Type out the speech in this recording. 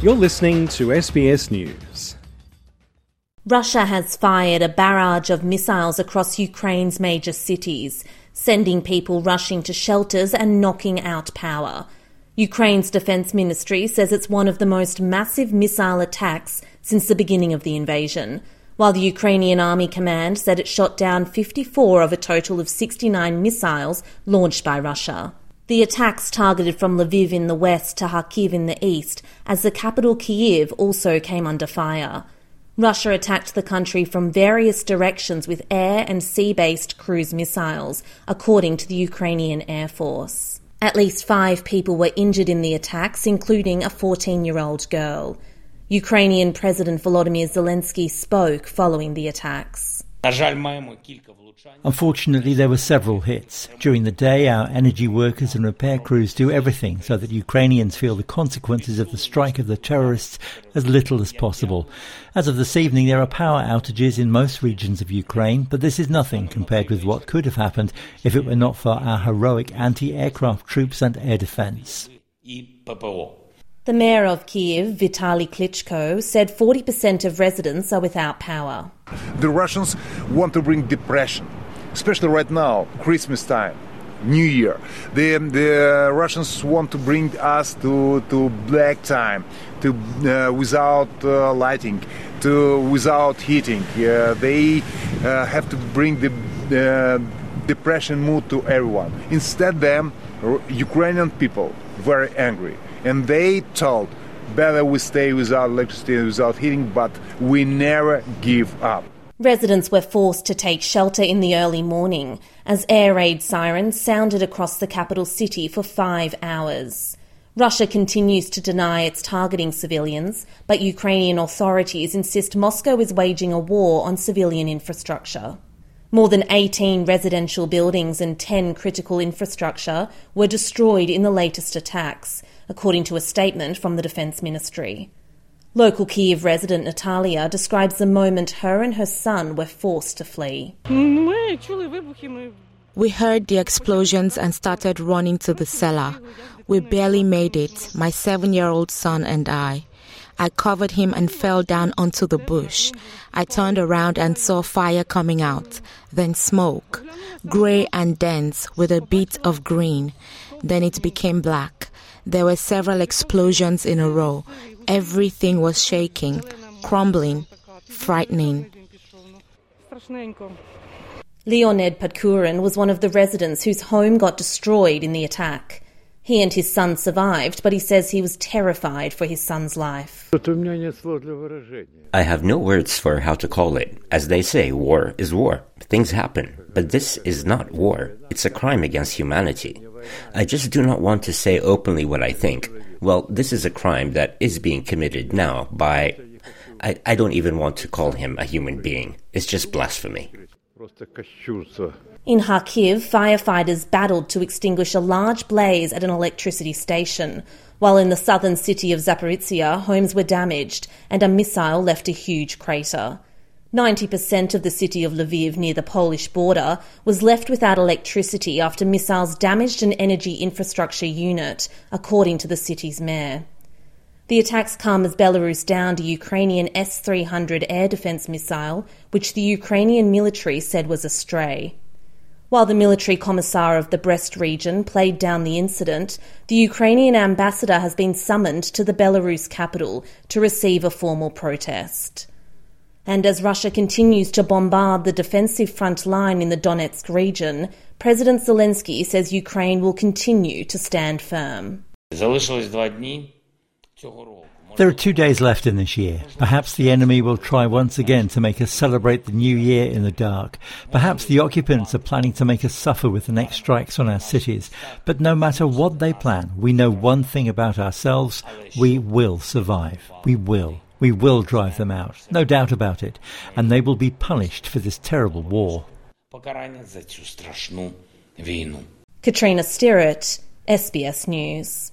You're listening to SBS News. Russia has fired a barrage of missiles across Ukraine's major cities, sending people rushing to shelters and knocking out power. Ukraine's defense ministry says it's one of the most massive missile attacks since the beginning of the invasion, while the Ukrainian Army Command said it shot down 54 of a total of 69 missiles launched by Russia. The attacks targeted from Lviv in the west to Kharkiv in the east, as the capital Kiev also came under fire. Russia attacked the country from various directions with air and sea based cruise missiles, according to the Ukrainian Air Force. At least five people were injured in the attacks, including a 14 year old girl. Ukrainian President Volodymyr Zelensky spoke following the attacks. Unfortunately, there were several hits. During the day, our energy workers and repair crews do everything so that Ukrainians feel the consequences of the strike of the terrorists as little as possible. As of this evening, there are power outages in most regions of Ukraine, but this is nothing compared with what could have happened if it were not for our heroic anti-aircraft troops and air defense. The mayor of Kiev, Vitaly Klitschko, said 40% of residents are without power. The Russians want to bring depression, especially right now, Christmas time. New Year. The, the Russians want to bring us to, to black time, to uh, without uh, lighting, to without heating. Uh, they uh, have to bring the uh, depression mood to everyone. Instead, them Ukrainian people very angry and they told better we stay without electricity and without heating, but we never give up. Residents were forced to take shelter in the early morning as air raid sirens sounded across the capital city for five hours. Russia continues to deny it's targeting civilians, but Ukrainian authorities insist Moscow is waging a war on civilian infrastructure. More than 18 residential buildings and 10 critical infrastructure were destroyed in the latest attacks, according to a statement from the Defence Ministry. Local Kiev resident Natalia describes the moment her and her son were forced to flee. We heard the explosions and started running to the cellar. We barely made it, my seven year old son and I. I covered him and fell down onto the bush. I turned around and saw fire coming out, then smoke, grey and dense with a bit of green. Then it became black. There were several explosions in a row. Everything was shaking, crumbling, frightening. Leonid Podkurin was one of the residents whose home got destroyed in the attack. He and his son survived, but he says he was terrified for his son's life. I have no words for how to call it. As they say, war is war. Things happen. But this is not war. It's a crime against humanity. I just do not want to say openly what I think. Well, this is a crime that is being committed now by. I, I don't even want to call him a human being. It's just blasphemy. In Kharkiv, firefighters battled to extinguish a large blaze at an electricity station, while in the southern city of Zaporizhia, homes were damaged and a missile left a huge crater. 90% of the city of Lviv near the Polish border was left without electricity after missiles damaged an energy infrastructure unit, according to the city's mayor. The attacks come as Belarus downed a Ukrainian S 300 air defense missile, which the Ukrainian military said was a stray. While the military commissar of the Brest region played down the incident, the Ukrainian ambassador has been summoned to the Belarus capital to receive a formal protest. And as Russia continues to bombard the defensive front line in the Donetsk region, President Zelensky says Ukraine will continue to stand firm. There are two days left in this year. Perhaps the enemy will try once again to make us celebrate the new year in the dark. Perhaps the occupants are planning to make us suffer with the next strikes on our cities. But no matter what they plan, we know one thing about ourselves. We will survive. We will. We will drive them out. No doubt about it. And they will be punished for this terrible war. Katrina Stirrett, SBS News.